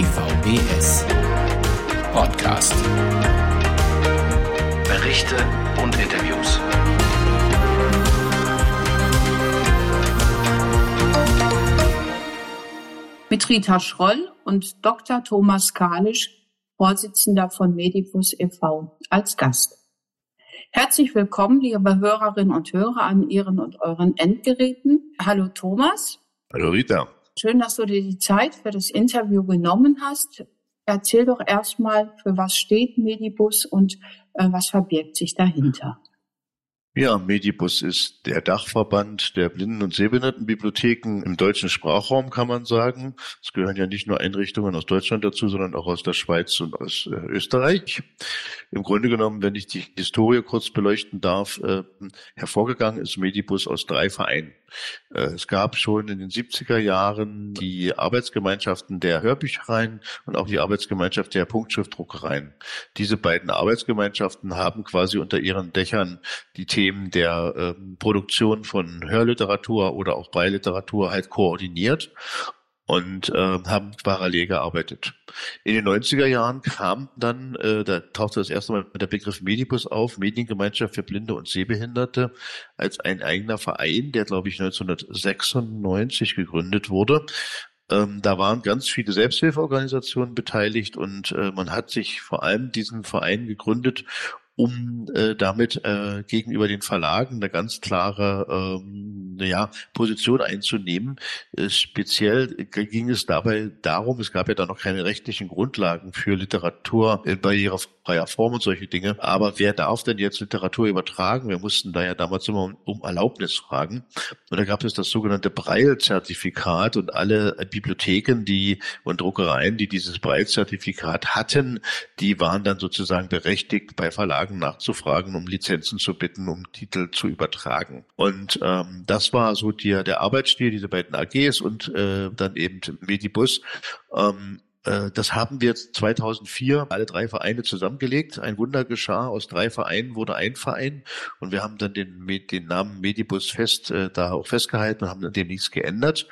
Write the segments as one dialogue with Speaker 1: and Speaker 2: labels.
Speaker 1: DVBS Podcast.
Speaker 2: Berichte und Interviews.
Speaker 3: Mit Rita Schroll und Dr. Thomas Kalisch, Vorsitzender von Medibus e.V., als Gast. Herzlich willkommen, liebe Hörerinnen und Hörer, an Ihren und euren Endgeräten. Hallo Thomas.
Speaker 4: Hallo Rita.
Speaker 3: Schön, dass du dir die Zeit für das Interview genommen hast. Erzähl doch erstmal, für was steht Medibus und äh, was verbirgt sich dahinter.
Speaker 4: Ja, Medibus ist der Dachverband der Blinden- und Sehbehindertenbibliotheken im deutschen Sprachraum, kann man sagen. Es gehören ja nicht nur Einrichtungen aus Deutschland dazu, sondern auch aus der Schweiz und aus äh, Österreich. Im Grunde genommen, wenn ich die Historie kurz beleuchten darf, äh, hervorgegangen ist Medibus aus drei Vereinen. Äh, es gab schon in den 70er Jahren die Arbeitsgemeinschaften der Hörbüchereien und auch die Arbeitsgemeinschaft der Punktschriftdruckereien. Diese beiden Arbeitsgemeinschaften haben quasi unter ihren Dächern die Themen der äh, Produktion von Hörliteratur oder auch Beiliteratur halt koordiniert und äh, haben parallel gearbeitet. In den 90er Jahren kam dann, äh, da tauchte das erste Mal der Begriff Medibus auf, Mediengemeinschaft für Blinde und Sehbehinderte, als ein eigener Verein, der, glaube ich, 1996 gegründet wurde. Ähm, da waren ganz viele Selbsthilfeorganisationen beteiligt und äh, man hat sich vor allem diesen Verein gegründet, um äh, damit äh, gegenüber den Verlagen eine ganz klare ähm, ja, Position einzunehmen. Äh, speziell ging es dabei darum, es gab ja da noch keine rechtlichen Grundlagen für Literatur in barrierefreier Form und solche Dinge. Aber wer darf denn jetzt Literatur übertragen? Wir mussten da ja damals immer um, um Erlaubnis fragen. Und da gab es das sogenannte Braille-Zertifikat und alle Bibliotheken, die und Druckereien, die dieses Braille-Zertifikat hatten, die waren dann sozusagen berechtigt, bei Verlagen Verlagen nachzufragen, um Lizenzen zu bitten, um Titel zu übertragen. Und ähm, das war so der, der Arbeitsstil, diese beiden AGs und äh, dann eben Medibus. Ähm, äh, das haben wir 2004 alle drei Vereine zusammengelegt. Ein Wunder geschah. Aus drei Vereinen wurde ein Verein und wir haben dann den, den Namen Medibus fest äh, da auch festgehalten und haben dann dem nichts geändert,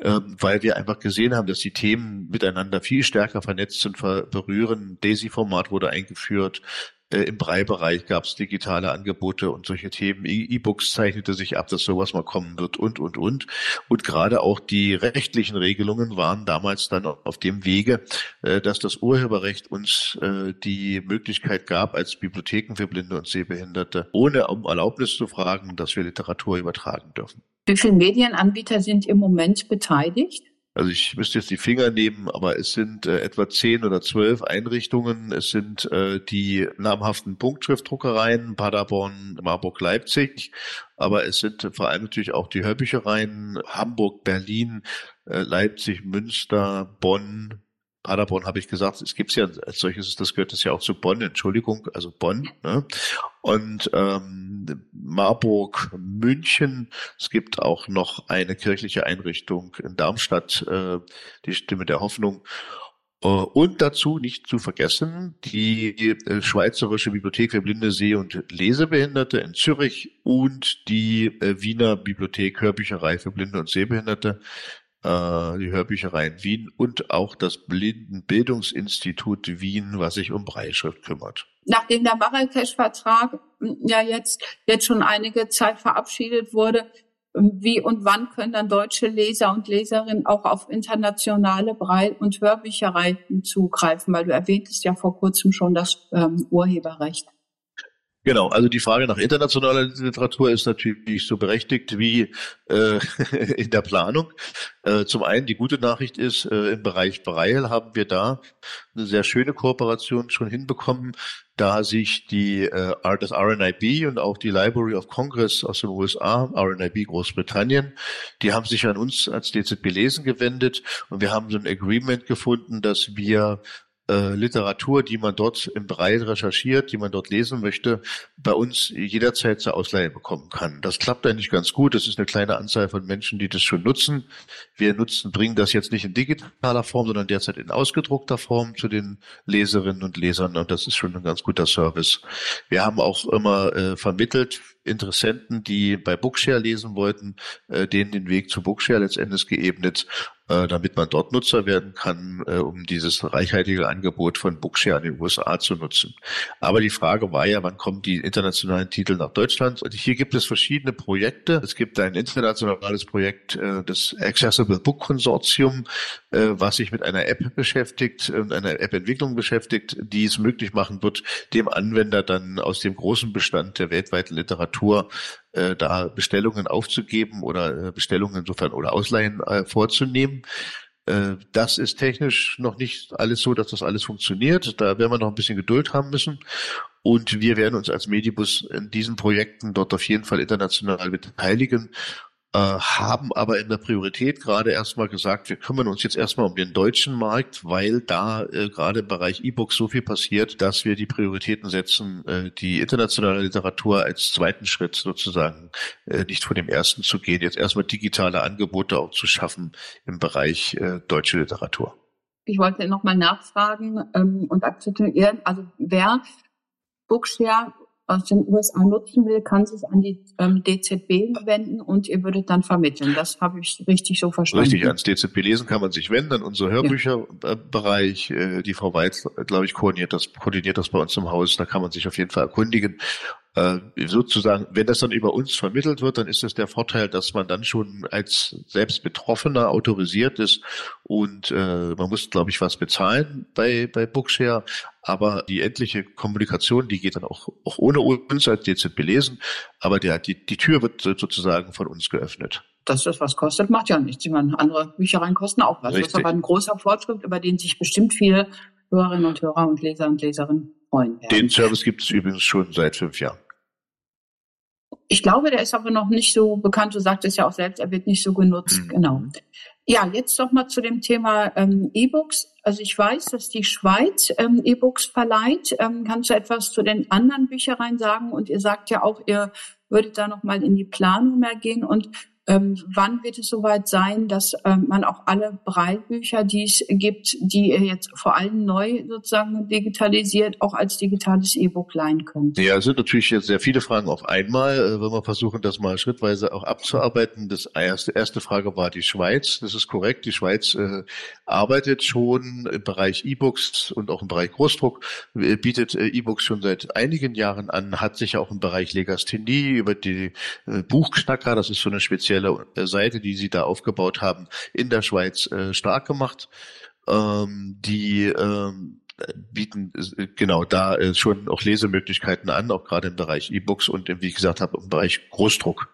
Speaker 4: ähm, weil wir einfach gesehen haben, dass die Themen miteinander viel stärker vernetzt und berühren. Daisy-Format wurde eingeführt. Äh, Im Brei-Bereich gab es digitale Angebote und solche Themen. E- E-Books zeichnete sich ab, dass sowas mal kommen wird und, und, und. Und gerade auch die rechtlichen Regelungen waren damals dann auf dem Wege, äh, dass das Urheberrecht uns äh, die Möglichkeit gab, als Bibliotheken für Blinde und Sehbehinderte, ohne um Erlaubnis zu fragen, dass wir Literatur übertragen dürfen.
Speaker 3: Wie viele Medienanbieter sind im Moment beteiligt?
Speaker 4: Also ich müsste jetzt die Finger nehmen, aber es sind äh, etwa zehn oder zwölf Einrichtungen. Es sind äh, die namhaften Punktschriftdruckereien Paderborn, Marburg, Leipzig, aber es sind vor allem natürlich auch die Hörbüchereien Hamburg, Berlin, äh, Leipzig, Münster, Bonn, Paderborn habe ich gesagt, es gibt ja als solches, das gehört das ja auch zu Bonn, Entschuldigung, also Bonn. Ne? Und ähm, Marburg, München. Es gibt auch noch eine kirchliche Einrichtung in Darmstadt, äh, die Stimme der Hoffnung. Äh, und dazu nicht zu vergessen die äh, Schweizerische Bibliothek für Blinde, Seh- und Lesebehinderte in Zürich und die äh, Wiener Bibliothek Hörbücherei für Blinde und Sehbehinderte die Hörbücherei in Wien und auch das Blindenbildungsinstitut Wien, was sich um Breitschrift kümmert.
Speaker 3: Nachdem der Marrakesch-Vertrag hm, ja jetzt, jetzt schon einige Zeit verabschiedet wurde, hm, wie und wann können dann deutsche Leser und Leserinnen auch auf internationale Brei- und Hörbüchereien zugreifen? Weil du erwähntest ja vor kurzem schon das ähm, Urheberrecht.
Speaker 4: Genau, also die Frage nach internationaler Literatur ist natürlich so berechtigt wie äh, in der Planung. Äh, zum einen die gute Nachricht ist, äh, im Bereich Braille haben wir da eine sehr schöne Kooperation schon hinbekommen, da sich die äh, das RNIB und auch die Library of Congress aus den USA, RNIB Großbritannien, die haben sich an uns als DZB Lesen gewendet und wir haben so ein Agreement gefunden, dass wir äh, Literatur, die man dort im Bereich recherchiert, die man dort lesen möchte, bei uns jederzeit zur Ausleihe bekommen kann. Das klappt eigentlich ganz gut. Das ist eine kleine Anzahl von Menschen, die das schon nutzen. Wir nutzen, bringen das jetzt nicht in digitaler Form, sondern derzeit in ausgedruckter Form zu den Leserinnen und Lesern und das ist schon ein ganz guter Service. Wir haben auch immer äh, vermittelt, Interessenten, die bei Bookshare lesen wollten, äh, denen den Weg zu Bookshare letztendlich geebnet äh, damit man dort Nutzer werden kann, äh, um dieses reichhaltige Angebot von Bookshare in den USA zu nutzen. Aber die Frage war ja, wann kommen die internationalen Titel nach Deutschland? Und hier gibt es verschiedene Projekte. Es gibt ein internationales Projekt, äh, das Accessible Book Consortium, was sich mit einer App beschäftigt und einer App-Entwicklung beschäftigt, die es möglich machen wird, dem Anwender dann aus dem großen Bestand der weltweiten Literatur äh, da Bestellungen aufzugeben oder äh, Bestellungen insofern oder Ausleihen äh, vorzunehmen. Äh, das ist technisch noch nicht alles so, dass das alles funktioniert. Da werden wir noch ein bisschen Geduld haben müssen. Und wir werden uns als Medibus in diesen Projekten dort auf jeden Fall international beteiligen äh, haben aber in der Priorität gerade erstmal gesagt, wir kümmern uns jetzt erstmal um den deutschen Markt, weil da äh, gerade im Bereich E-Books so viel passiert, dass wir die Prioritäten setzen, äh, die internationale Literatur als zweiten Schritt sozusagen äh, nicht von dem ersten zu gehen, jetzt erstmal digitale Angebote auch zu schaffen im Bereich äh, deutsche Literatur.
Speaker 3: Ich wollte nochmal nachfragen ähm, und akzeptieren, also wer Bookshare aus den USA nutzen will, kann sich an die ähm, DZB wenden und ihr würdet dann vermitteln. Das habe ich richtig so verstanden.
Speaker 4: Richtig, ans DZB lesen kann man sich wenden, an unser Hörbücherbereich. Äh, die Frau Weiz, glaube ich, koordiniert das, koordiniert das bei uns im Haus. Da kann man sich auf jeden Fall erkundigen. Äh, sozusagen, wenn das dann über uns vermittelt wird, dann ist es der Vorteil, dass man dann schon als selbst Betroffener autorisiert ist und äh, man muss, glaube ich, was bezahlen bei, bei Bookshare, aber die endliche Kommunikation, die geht dann auch, auch ohne uns als DZB lesen, aber der, die, die Tür wird sozusagen von uns geöffnet.
Speaker 3: Dass das was kostet, macht ja nichts. Ich meine, andere Büchereien kosten auch was. Richtig. Das ist aber ein großer Fortschritt, über den sich bestimmt viele Hörerinnen und Hörer und Leser und Leserinnen freuen
Speaker 4: werden. Den Service gibt es übrigens schon seit fünf Jahren.
Speaker 3: Ich glaube, der ist aber noch nicht so bekannt. Du sagtest ja auch selbst, er wird nicht so genutzt. Mhm. Genau. Ja, jetzt noch mal zu dem Thema ähm, E-Books. Also ich weiß, dass die Schweiz ähm, E-Books verleiht. Ähm, kannst du etwas zu den anderen Büchereien sagen? Und ihr sagt ja auch, ihr würdet da noch mal in die Planung mehr gehen. Und ähm, wann wird es soweit sein, dass ähm, man auch alle Breilbücher, die es gibt, die ihr jetzt vor allem neu sozusagen digitalisiert, auch als digitales E-Book leihen könnt?
Speaker 4: Ja, es sind natürlich jetzt sehr viele Fragen auf einmal. Äh, wenn wir versuchen, das mal schrittweise auch abzuarbeiten. Das erste, erste Frage war die Schweiz. Das ist korrekt. Die Schweiz äh, arbeitet schon im Bereich E-Books und auch im Bereich Großdruck, äh, bietet äh, E-Books schon seit einigen Jahren an, hat sich auch im Bereich Legasthenie über die äh, Buchknacker, das ist so eine spezielle spezielle äh, Seite, die sie da aufgebaut haben, in der Schweiz äh, stark gemacht. Ähm, die ähm, bieten äh, genau da äh, schon auch Lesemöglichkeiten an, auch gerade im Bereich E-Books und wie ich gesagt habe, im Bereich Großdruck.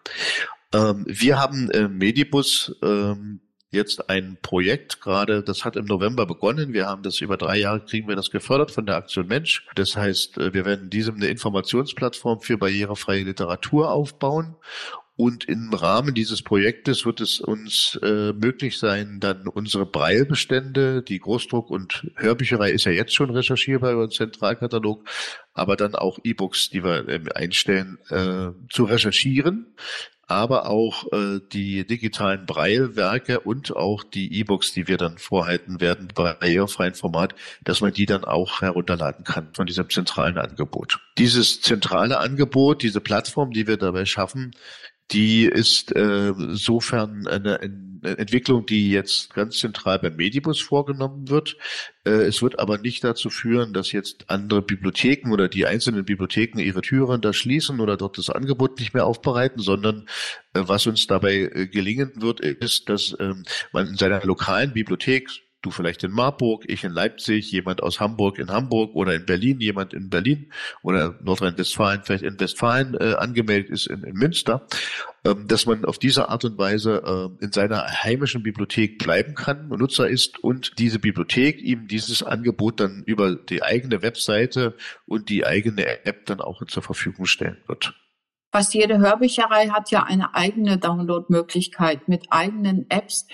Speaker 4: Ähm, wir haben äh, Medibus ähm, jetzt ein Projekt gerade, das hat im November begonnen. Wir haben das über drei Jahre, kriegen wir das gefördert von der Aktion Mensch. Das heißt, äh, wir werden diesem eine Informationsplattform für barrierefreie Literatur aufbauen und im Rahmen dieses Projektes wird es uns äh, möglich sein, dann unsere Breilbestände, die Großdruck- und Hörbücherei ist ja jetzt schon recherchierbar über den Zentralkatalog, aber dann auch E-Books, die wir äh, einstellen, äh, zu recherchieren, aber auch äh, die digitalen Breilwerke und auch die E-Books, die wir dann vorhalten werden, barrierefreien Format, dass man die dann auch herunterladen kann von diesem zentralen Angebot. Dieses zentrale Angebot, diese Plattform, die wir dabei schaffen, die ist äh, sofern eine, eine Entwicklung, die jetzt ganz zentral beim Medibus vorgenommen wird. Äh, es wird aber nicht dazu führen, dass jetzt andere Bibliotheken oder die einzelnen Bibliotheken ihre Türen da schließen oder dort das Angebot nicht mehr aufbereiten, sondern äh, was uns dabei äh, gelingen wird, ist, dass ähm, man in seiner lokalen Bibliothek du vielleicht in Marburg, ich in Leipzig, jemand aus Hamburg in Hamburg oder in Berlin, jemand in Berlin oder Nordrhein-Westfalen vielleicht in Westfalen äh, angemeldet ist in, in Münster, ähm, dass man auf diese Art und Weise äh, in seiner heimischen Bibliothek bleiben kann, Nutzer ist und diese Bibliothek ihm dieses Angebot dann über die eigene Webseite und die eigene App dann auch zur Verfügung stellen wird.
Speaker 3: Fast jede Hörbücherei hat ja eine eigene Downloadmöglichkeit mit eigenen Apps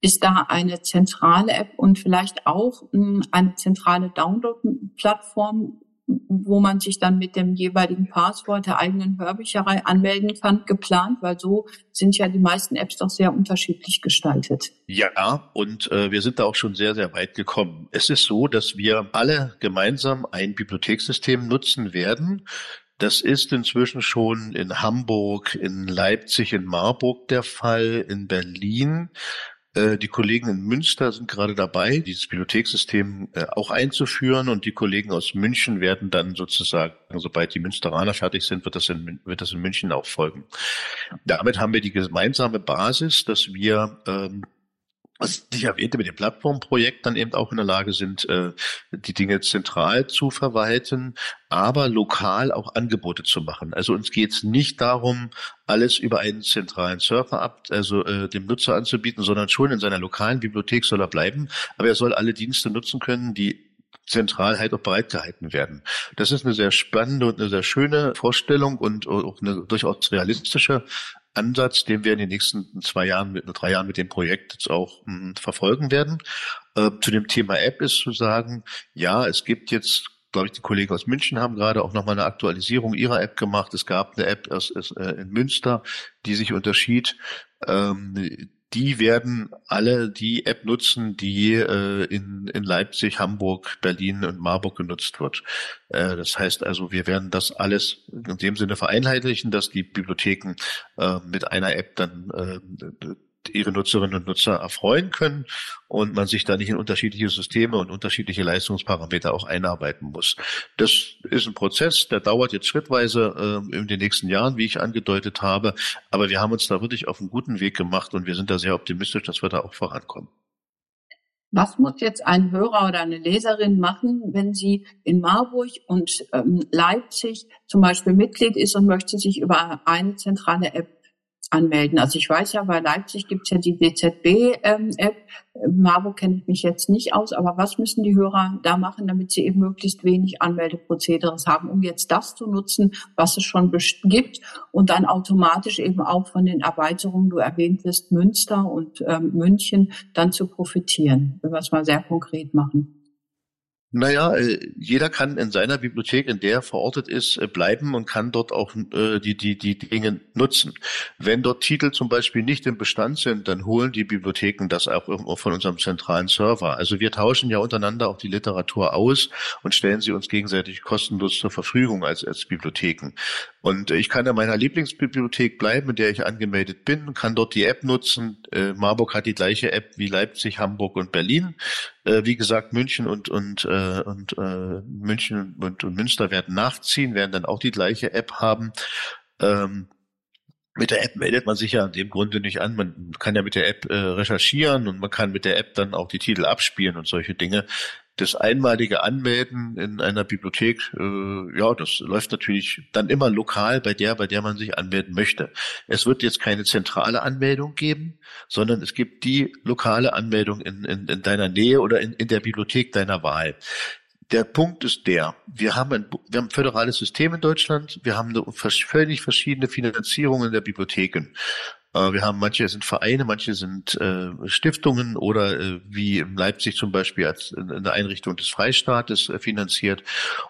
Speaker 3: ist da eine zentrale App und vielleicht auch hm, eine zentrale Download-Plattform, wo man sich dann mit dem jeweiligen Passwort der eigenen Hörbücherei anmelden kann, geplant, weil so sind ja die meisten Apps doch sehr unterschiedlich gestaltet.
Speaker 4: Ja, und äh, wir sind da auch schon sehr, sehr weit gekommen. Es ist so, dass wir alle gemeinsam ein Bibliothekssystem nutzen werden, Das ist inzwischen schon in Hamburg, in Leipzig, in Marburg der Fall, in Berlin. Äh, die Kollegen in Münster sind gerade dabei, dieses Bibliothekssystem äh, auch einzuführen und die Kollegen aus München werden dann sozusagen, sobald die Münsteraner fertig sind, wird das in, wird das in München auch folgen. Damit haben wir die gemeinsame Basis, dass wir ähm, was ich erwähnte, mit dem Plattformprojekt dann eben auch in der Lage sind, äh, die Dinge zentral zu verwalten, aber lokal auch Angebote zu machen. Also uns geht es nicht darum, alles über einen zentralen Server ab, also äh, dem Nutzer anzubieten, sondern schon in seiner lokalen Bibliothek soll er bleiben, aber er soll alle Dienste nutzen können, die zentral halt auch bereitgehalten werden. Das ist eine sehr spannende und eine sehr schöne Vorstellung und auch eine durchaus realistische Ansatz, den wir in den nächsten zwei Jahren, mit, drei Jahren mit dem Projekt jetzt auch mh, hm, verfolgen werden. Äh, zu dem Thema App ist zu sagen, ja, es gibt jetzt glaube ich, die Kollegen aus München haben gerade auch nochmal eine Aktualisierung ihrer App gemacht. Es gab eine App aus, aus, äh, in Münster, die sich unterschied. Ähm, die werden alle die App nutzen, die äh, in, in Leipzig, Hamburg, Berlin und Marburg genutzt wird. Äh, das heißt also, wir werden das alles in dem Sinne vereinheitlichen, dass die Bibliotheken äh, mit einer App dann äh, ihre Nutzerinnen und Nutzer erfreuen können und man sich da nicht in unterschiedliche Systeme und unterschiedliche Leistungsparameter auch einarbeiten muss. Das ist ein Prozess, der dauert jetzt schrittweise äh, in den nächsten Jahren, wie ich angedeutet habe, aber wir haben uns da wirklich auf einen guten Weg gemacht und wir sind da sehr optimistisch, dass wir da auch vorankommen.
Speaker 3: Was muss jetzt ein Hörer oder eine Leserin machen, wenn sie in Marburg und ähm, Leipzig zum Beispiel Mitglied ist und möchte sich über eine zentrale App anmelden. Also ich weiß ja, bei Leipzig gibt's ja die DZB-App. Ähm, Marburg kenne ich mich jetzt nicht aus, aber was müssen die Hörer da machen, damit sie eben möglichst wenig Anmeldeprozederes haben, um jetzt das zu nutzen, was es schon gibt und dann automatisch eben auch von den Erweiterungen, du erwähntest Münster und ähm, München, dann zu profitieren. Wenn wir es mal sehr konkret machen.
Speaker 4: Naja, äh, jeder kann in seiner Bibliothek, in der er verortet ist, äh, bleiben und kann dort auch äh, die, die, die Dinge nutzen. Wenn dort Titel zum Beispiel nicht im Bestand sind, dann holen die Bibliotheken das auch von unserem zentralen Server. Also wir tauschen ja untereinander auch die Literatur aus und stellen sie uns gegenseitig kostenlos zur Verfügung als, als Bibliotheken. Und ich kann in meiner Lieblingsbibliothek bleiben, in der ich angemeldet bin, kann dort die App nutzen. Marburg hat die gleiche App wie Leipzig, Hamburg und Berlin. Wie gesagt, München und, und äh, und äh, München und, und Münster werden nachziehen, werden dann auch die gleiche App haben. Ähm, mit der App meldet man sich ja in dem Grunde nicht an. Man kann ja mit der App äh, recherchieren und man kann mit der App dann auch die Titel abspielen und solche Dinge das einmalige Anmelden in einer Bibliothek, äh, ja, das läuft natürlich dann immer lokal bei der, bei der man sich anmelden möchte. Es wird jetzt keine zentrale Anmeldung geben, sondern es gibt die lokale Anmeldung in, in, in deiner Nähe oder in, in der Bibliothek deiner Wahl. Der Punkt ist der, wir haben ein, wir haben ein föderales System in Deutschland, wir haben eine völlig verschiedene Finanzierungen der Bibliotheken. Äh, wir haben manche sind Vereine, manche sind äh, Stiftungen oder äh, wie in Leipzig zum Beispiel als eine Einrichtung des Freistaates finanziert.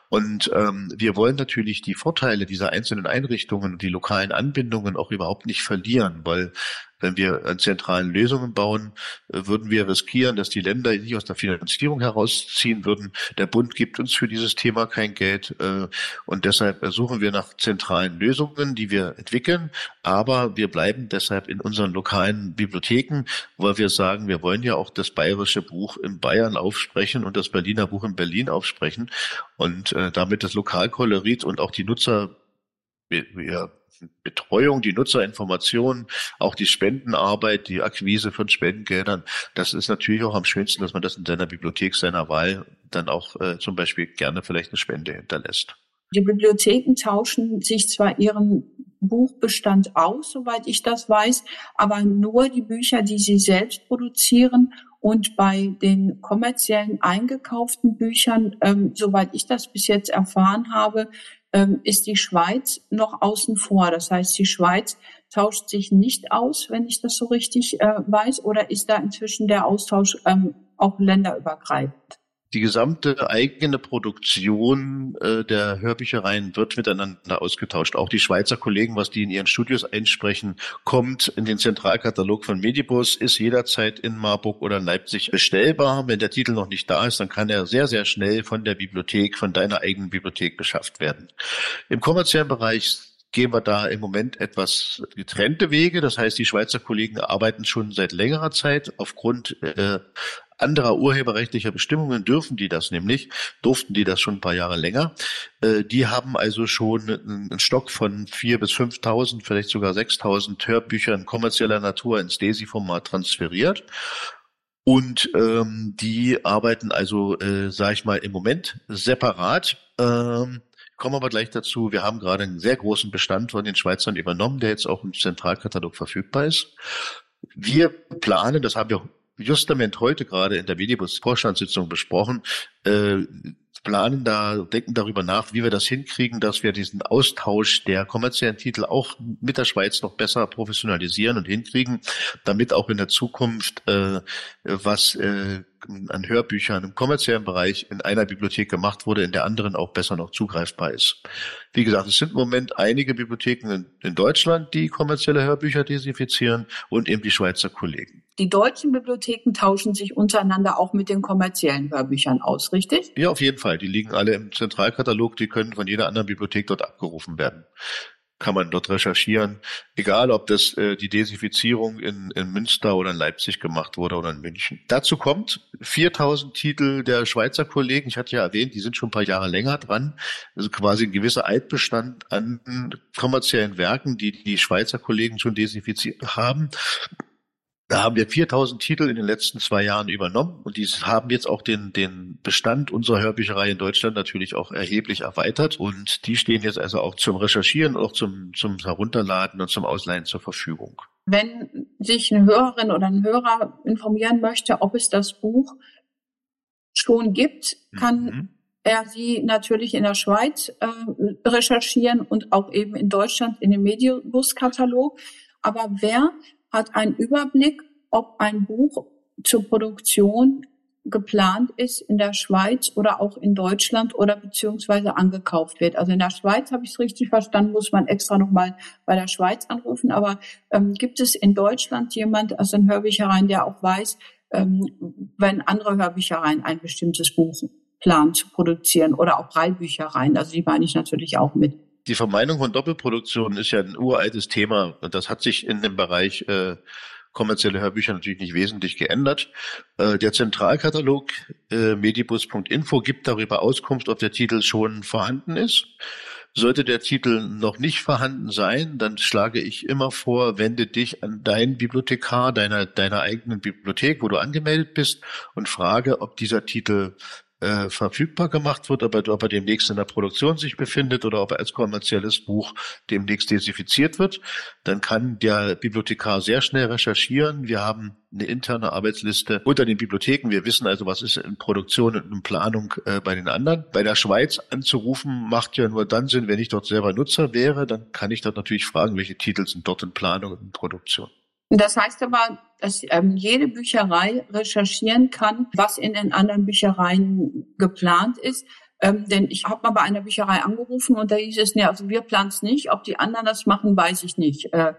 Speaker 4: Und ähm, wir wollen natürlich die Vorteile dieser einzelnen Einrichtungen, die lokalen Anbindungen auch überhaupt nicht verlieren, weil wenn wir an zentralen Lösungen bauen, äh, würden wir riskieren, dass die Länder nicht aus der Finanzierung herausziehen würden. Der Bund gibt uns für dieses Thema kein Geld äh, und deshalb suchen wir nach zentralen Lösungen, die wir entwickeln. Aber wir bleiben deshalb in unseren lokalen Bibliotheken, weil wir sagen, wir wollen ja auch das bayerische Buch in Bayern aufsprechen und das Berliner Buch in Berlin aufsprechen und äh, damit das Lokalkolorit und auch die Nutzer ja, Betreuung, die Nutzerinformation, auch die Spendenarbeit, die Akquise von Spendengeldern, das ist natürlich auch am schönsten, dass man das in seiner Bibliothek seiner Wahl dann auch äh, zum Beispiel gerne vielleicht eine Spende hinterlässt.
Speaker 3: Die Bibliotheken tauschen sich zwar ihren Buchbestand aus, soweit ich das weiß, aber nur die Bücher, die sie selbst produzieren und bei den kommerziellen eingekauften Büchern, ähm, soweit ich das bis jetzt erfahren habe, ähm, ist die Schweiz noch außen vor. Das heißt, die Schweiz tauscht sich nicht aus, wenn ich das so richtig äh, weiß, oder ist da inzwischen der Austausch ähm, auch länderübergreifend?
Speaker 4: Die gesamte eigene Produktion äh, der Hörbüchereien wird miteinander ausgetauscht. Auch die Schweizer Kollegen, was die in ihren Studios einsprechen, kommt in den Zentralkatalog von Medibus, ist jederzeit in Marburg oder Leipzig bestellbar. Wenn der Titel noch nicht da ist, dann kann er sehr, sehr schnell von der Bibliothek, von deiner eigenen Bibliothek beschafft werden. Im kommerziellen Bereich gehen wir da im Moment etwas getrennte Wege. Das heißt, die Schweizer Kollegen arbeiten schon seit längerer Zeit aufgrund äh, anderer urheberrechtlicher Bestimmungen dürfen die das nämlich, durften die das schon ein paar Jahre länger. Äh, die haben also schon einen Stock von vier bis 5.000, vielleicht sogar 6.000 Hörbüchern kommerzieller Natur ins DESI-Format transferiert. Und ähm, die arbeiten also, äh, sage ich mal, im Moment separat. Ähm, kommen aber gleich dazu. Wir haben gerade einen sehr großen Bestand von den Schweizern übernommen, der jetzt auch im Zentralkatalog verfügbar ist. Wir planen, das haben wir justament heute gerade in der Medibus Vorstandssitzung besprochen, äh, planen da, denken darüber nach, wie wir das hinkriegen, dass wir diesen Austausch der kommerziellen Titel auch mit der Schweiz noch besser professionalisieren und hinkriegen, damit auch in der Zukunft äh, was äh, an Hörbüchern im kommerziellen Bereich in einer Bibliothek gemacht wurde, in der anderen auch besser noch zugreifbar ist. Wie gesagt, es sind im Moment einige Bibliotheken in, in Deutschland, die kommerzielle Hörbücher desinfizieren und eben die Schweizer Kollegen.
Speaker 3: Die deutschen Bibliotheken tauschen sich untereinander auch mit den kommerziellen Hörbüchern aus, richtig?
Speaker 4: Ja, auf jeden Fall. Die liegen alle im Zentralkatalog, die können von jeder anderen Bibliothek dort abgerufen werden kann man dort recherchieren. Egal, ob das äh, die Desinfizierung in, in Münster oder in Leipzig gemacht wurde oder in München. Dazu kommt 4000 Titel der Schweizer Kollegen. Ich hatte ja erwähnt, die sind schon ein paar Jahre länger dran. Also quasi ein gewisser Altbestand an kommerziellen Werken, die die Schweizer Kollegen schon desinfiziert haben. Da haben wir 4000 Titel in den letzten zwei Jahren übernommen und die haben jetzt auch den, den Bestand unserer Hörbücherei in Deutschland natürlich auch erheblich erweitert und die stehen jetzt also auch zum Recherchieren, auch zum, zum Herunterladen und zum Ausleihen zur Verfügung.
Speaker 3: Wenn sich eine Hörerin oder ein Hörer informieren möchte, ob es das Buch schon gibt, kann mhm. er sie natürlich in der Schweiz äh, recherchieren und auch eben in Deutschland in dem Medienbus-Katalog. Aber wer hat einen Überblick, ob ein Buch zur Produktion geplant ist in der Schweiz oder auch in Deutschland oder beziehungsweise angekauft wird. Also in der Schweiz habe ich es richtig verstanden, muss man extra nochmal bei der Schweiz anrufen. Aber ähm, gibt es in Deutschland jemand aus den Hörbüchereien, der auch weiß, ähm, wenn andere Hörbüchereien ein bestimmtes Buch planen zu produzieren oder auch Reihbüchereien? Also die meine ich natürlich auch mit
Speaker 4: die Vermeinung von Doppelproduktion ist ja ein uraltes Thema und das hat sich in dem Bereich äh, kommerzielle Hörbücher natürlich nicht wesentlich geändert. Äh, der Zentralkatalog äh, medibus.info gibt darüber Auskunft, ob der Titel schon vorhanden ist. Sollte der Titel noch nicht vorhanden sein, dann schlage ich immer vor, wende dich an deinen Bibliothekar deiner, deiner eigenen Bibliothek, wo du angemeldet bist und frage, ob dieser Titel äh, verfügbar gemacht wird, ob er, ob er demnächst in der Produktion sich befindet oder ob er als kommerzielles Buch demnächst desinfiziert wird. Dann kann der Bibliothekar sehr schnell recherchieren. Wir haben eine interne Arbeitsliste unter den Bibliotheken. Wir wissen also, was ist in Produktion und in Planung äh, bei den anderen. Bei der Schweiz anzurufen macht ja nur dann Sinn, wenn ich dort selber Nutzer wäre. Dann kann ich dort natürlich fragen, welche Titel sind dort in Planung und in Produktion.
Speaker 3: Das heißt aber, dass ähm, jede Bücherei recherchieren kann, was in den anderen Büchereien geplant ist. Ähm, denn ich habe mal bei einer Bücherei angerufen und da hieß es, nee, also wir planen es nicht. Ob die anderen das machen, weiß ich nicht. Äh,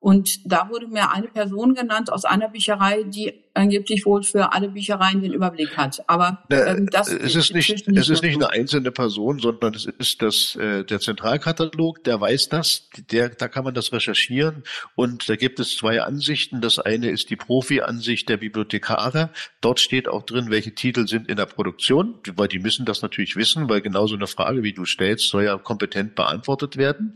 Speaker 3: und da wurde mir eine Person genannt aus einer Bücherei, die angeblich wohl für alle Büchereien den Überblick hat. Aber
Speaker 4: ähm, das es ist nicht, nicht es ist nicht eine einzelne Person, sondern es ist das äh, der Zentralkatalog, der weiß das, der da kann man das recherchieren und da gibt es zwei Ansichten. Das eine ist die Profi-Ansicht der Bibliothekare. Dort steht auch drin, welche Titel sind in der Produktion, weil die müssen das natürlich wissen, weil genau so eine Frage, wie du stellst, soll ja kompetent beantwortet werden.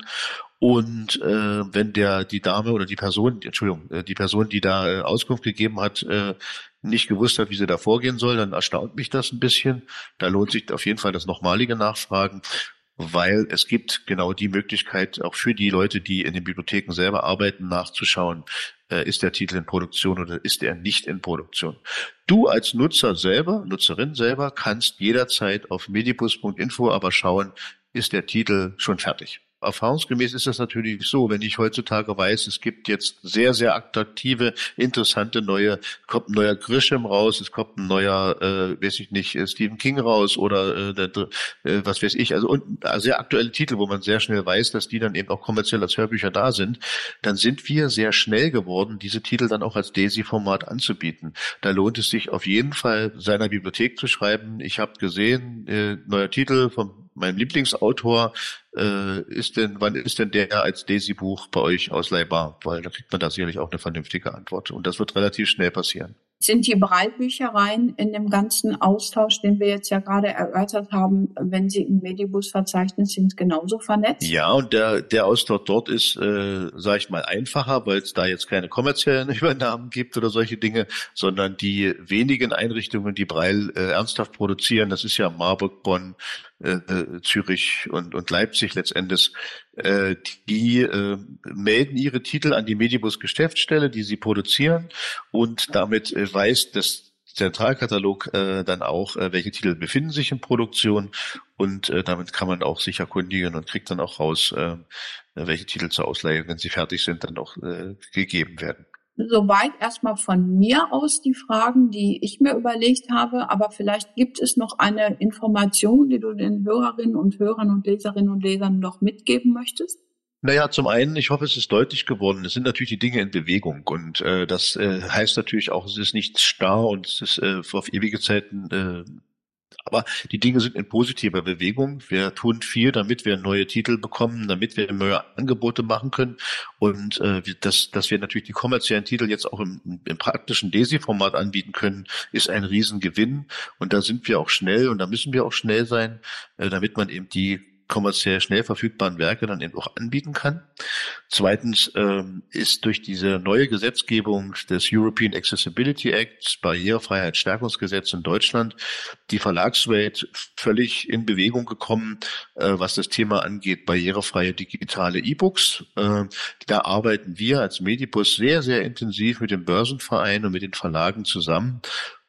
Speaker 4: Und äh, wenn der die Dame oder die Person, Entschuldigung, äh, die Person, die da äh, Auskunft gegeben hat, äh, nicht gewusst hat, wie sie da vorgehen soll, dann erstaunt mich das ein bisschen. Da lohnt sich auf jeden Fall das nochmalige Nachfragen, weil es gibt genau die Möglichkeit, auch für die Leute, die in den Bibliotheken selber arbeiten, nachzuschauen, äh, ist der Titel in Produktion oder ist er nicht in Produktion. Du als Nutzer selber, Nutzerin selber, kannst jederzeit auf medibus.info aber schauen, ist der Titel schon fertig. Erfahrungsgemäß ist das natürlich so, wenn ich heutzutage weiß, es gibt jetzt sehr, sehr attraktive, interessante neue, kommt ein neuer Grisham raus, es kommt ein neuer, äh, weiß ich nicht, äh, Stephen King raus oder äh, der, äh, was weiß ich, also und äh, sehr aktuelle Titel, wo man sehr schnell weiß, dass die dann eben auch kommerziell als Hörbücher da sind, dann sind wir sehr schnell geworden, diese Titel dann auch als DAISY-Format anzubieten. Da lohnt es sich auf jeden Fall, seiner Bibliothek zu schreiben. Ich habe gesehen, äh, neuer Titel von meinem Lieblingsautor, äh, ist denn, wann ist denn der als Desi-Buch bei euch ausleihbar? Weil da kriegt man da sicherlich auch eine vernünftige Antwort. Und das wird relativ schnell passieren.
Speaker 3: Sind die Breitbüchereien in dem ganzen Austausch, den wir jetzt ja gerade erörtert haben, wenn sie im Medibus-Verzeichnis sind, genauso vernetzt?
Speaker 4: Ja, und der, der Austausch dort ist, äh, sage ich mal, einfacher, weil es da jetzt keine kommerziellen Übernahmen gibt oder solche Dinge, sondern die wenigen Einrichtungen, die Breil äh, ernsthaft produzieren, das ist ja Marburg, Bonn, äh, äh, Zürich und, und Leipzig letztendlich, äh, die äh, melden ihre Titel an die Medibus Geschäftsstelle, die sie produzieren und damit äh, weiß das Zentralkatalog äh, dann auch, äh, welche Titel befinden sich in Produktion und äh, damit kann man auch sich erkundigen und kriegt dann auch raus, äh, welche Titel zur Ausleihe, wenn sie fertig sind, dann auch äh, gegeben werden.
Speaker 3: Soweit erstmal von mir aus die Fragen, die ich mir überlegt habe. Aber vielleicht gibt es noch eine Information, die du den Hörerinnen und Hörern und Leserinnen und Lesern noch mitgeben möchtest?
Speaker 4: Naja, zum einen, ich hoffe, es ist deutlich geworden. Es sind natürlich die Dinge in Bewegung und äh, das äh, heißt natürlich auch, es ist nicht starr und es ist äh, auf ewige Zeiten äh, aber die Dinge sind in positiver Bewegung. Wir tun viel, damit wir neue Titel bekommen, damit wir neue Angebote machen können. Und äh, dass, dass wir natürlich die kommerziellen Titel jetzt auch im, im praktischen DESI-Format anbieten können, ist ein Riesengewinn. Und da sind wir auch schnell und da müssen wir auch schnell sein, äh, damit man eben die kommerziell schnell verfügbaren Werke dann eben auch anbieten kann. Zweitens ähm, ist durch diese neue Gesetzgebung des European Accessibility Acts, Barrierefreiheitsstärkungsgesetz in Deutschland, die Verlagswelt völlig in Bewegung gekommen, äh, was das Thema angeht, barrierefreie digitale E-Books. Äh, da arbeiten wir als Medibus sehr, sehr intensiv mit dem Börsenverein und mit den Verlagen zusammen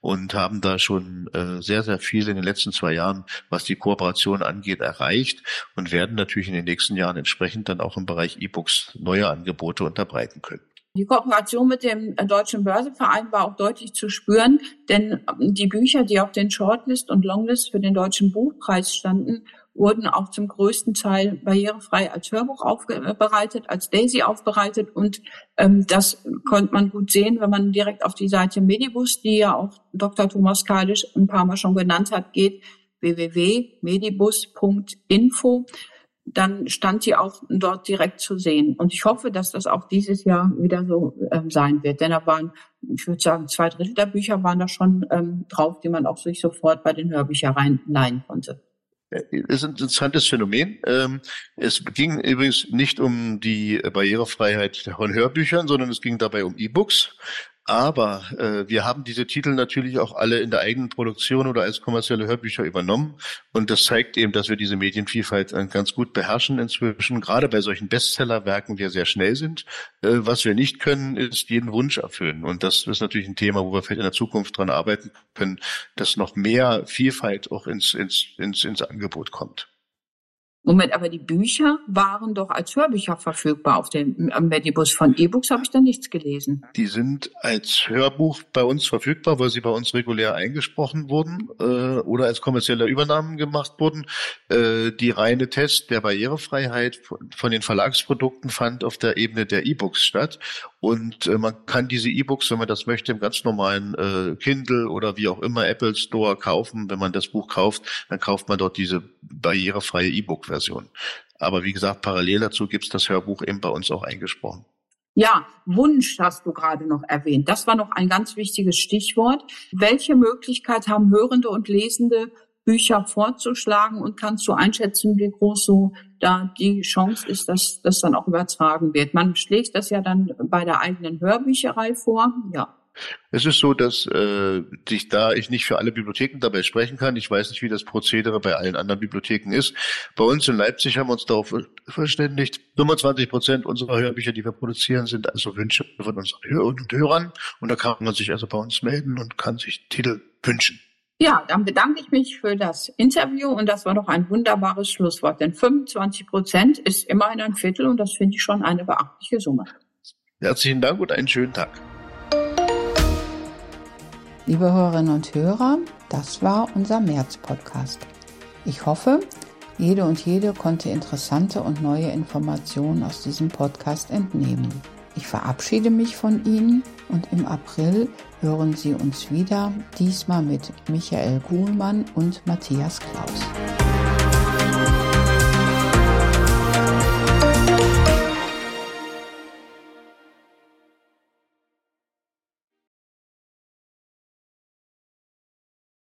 Speaker 4: und haben da schon äh, sehr, sehr viel in den letzten zwei Jahren, was die Kooperation angeht, erreicht und werden natürlich in den nächsten Jahren entsprechend dann auch im Bereich E-Books neue Angebote unterbreiten können.
Speaker 3: Die Kooperation mit dem Deutschen Börseverein war auch deutlich zu spüren, denn die Bücher, die auf den Shortlist und Longlist für den Deutschen Buchpreis standen, wurden auch zum größten Teil barrierefrei als Hörbuch aufbereitet, als Daisy aufbereitet und ähm, das konnte man gut sehen, wenn man direkt auf die Seite Medibus, die ja auch Dr. Thomas Kalisch ein paar Mal schon genannt hat, geht www.medibus.info dann stand die auch dort direkt zu sehen. Und ich hoffe, dass das auch dieses Jahr wieder so ähm, sein wird. Denn da waren, ich würde sagen, zwei Drittel der Bücher waren da schon ähm, drauf, die man auch sich sofort bei den Hörbüchereien leihen konnte
Speaker 4: ist ein interessantes Phänomen. Ähm, es ging übrigens nicht um die Barrierefreiheit von Hörbüchern, sondern es ging dabei um E-Books. Aber äh, wir haben diese Titel natürlich auch alle in der eigenen Produktion oder als kommerzielle Hörbücher übernommen. Und das zeigt eben, dass wir diese Medienvielfalt äh, ganz gut beherrschen inzwischen, gerade bei solchen Bestsellerwerken, die ja sehr schnell sind. Äh, was wir nicht können, ist jeden Wunsch erfüllen. Und das ist natürlich ein Thema, wo wir vielleicht in der Zukunft dran arbeiten können, dass noch mehr Vielfalt auch ins, ins, ins, ins Angebot kommt.
Speaker 3: Moment, aber die Bücher waren doch als Hörbücher verfügbar auf dem Medibus. Von E-Books habe ich da nichts gelesen.
Speaker 4: Die sind als Hörbuch bei uns verfügbar, weil sie bei uns regulär eingesprochen wurden äh, oder als kommerzielle Übernahmen gemacht wurden. Äh, die reine Test der Barrierefreiheit von den Verlagsprodukten fand auf der Ebene der E-Books statt. Und äh, man kann diese E-Books, wenn man das möchte, im ganz normalen äh, Kindle oder wie auch immer Apple Store kaufen. Wenn man das Buch kauft, dann kauft man dort diese barrierefreie E-Book. Version. Aber wie gesagt, parallel dazu gibt es das Hörbuch eben bei uns auch eingesprochen.
Speaker 3: Ja, Wunsch hast du gerade noch erwähnt. Das war noch ein ganz wichtiges Stichwort. Welche Möglichkeit haben Hörende und Lesende, Bücher vorzuschlagen und kannst du einschätzen, wie groß so da die Chance ist, dass das dann auch übertragen wird? Man schlägt das ja dann bei der eigenen Hörbücherei vor. Ja.
Speaker 4: Es ist so, dass äh, sich da ich nicht für alle Bibliotheken dabei sprechen kann. Ich weiß nicht, wie das Prozedere bei allen anderen Bibliotheken ist. Bei uns in Leipzig haben wir uns darauf verständigt. 25 Prozent unserer Hörbücher, die wir produzieren, sind also Wünsche von unseren Hörern und Hörern. Und da kann man sich also bei uns melden und kann sich Titel wünschen.
Speaker 5: Ja, dann bedanke ich mich für das Interview und das war doch ein wunderbares Schlusswort, denn 25 Prozent ist immerhin ein Viertel und das finde ich schon eine beachtliche Summe.
Speaker 4: Herzlichen Dank und einen schönen Tag.
Speaker 3: Liebe Hörerinnen und Hörer, das war unser März-Podcast. Ich hoffe, jede und jede konnte interessante und neue Informationen aus diesem Podcast entnehmen. Ich verabschiede mich von Ihnen und im April hören Sie uns wieder, diesmal mit Michael Kuhlmann und Matthias Klaus.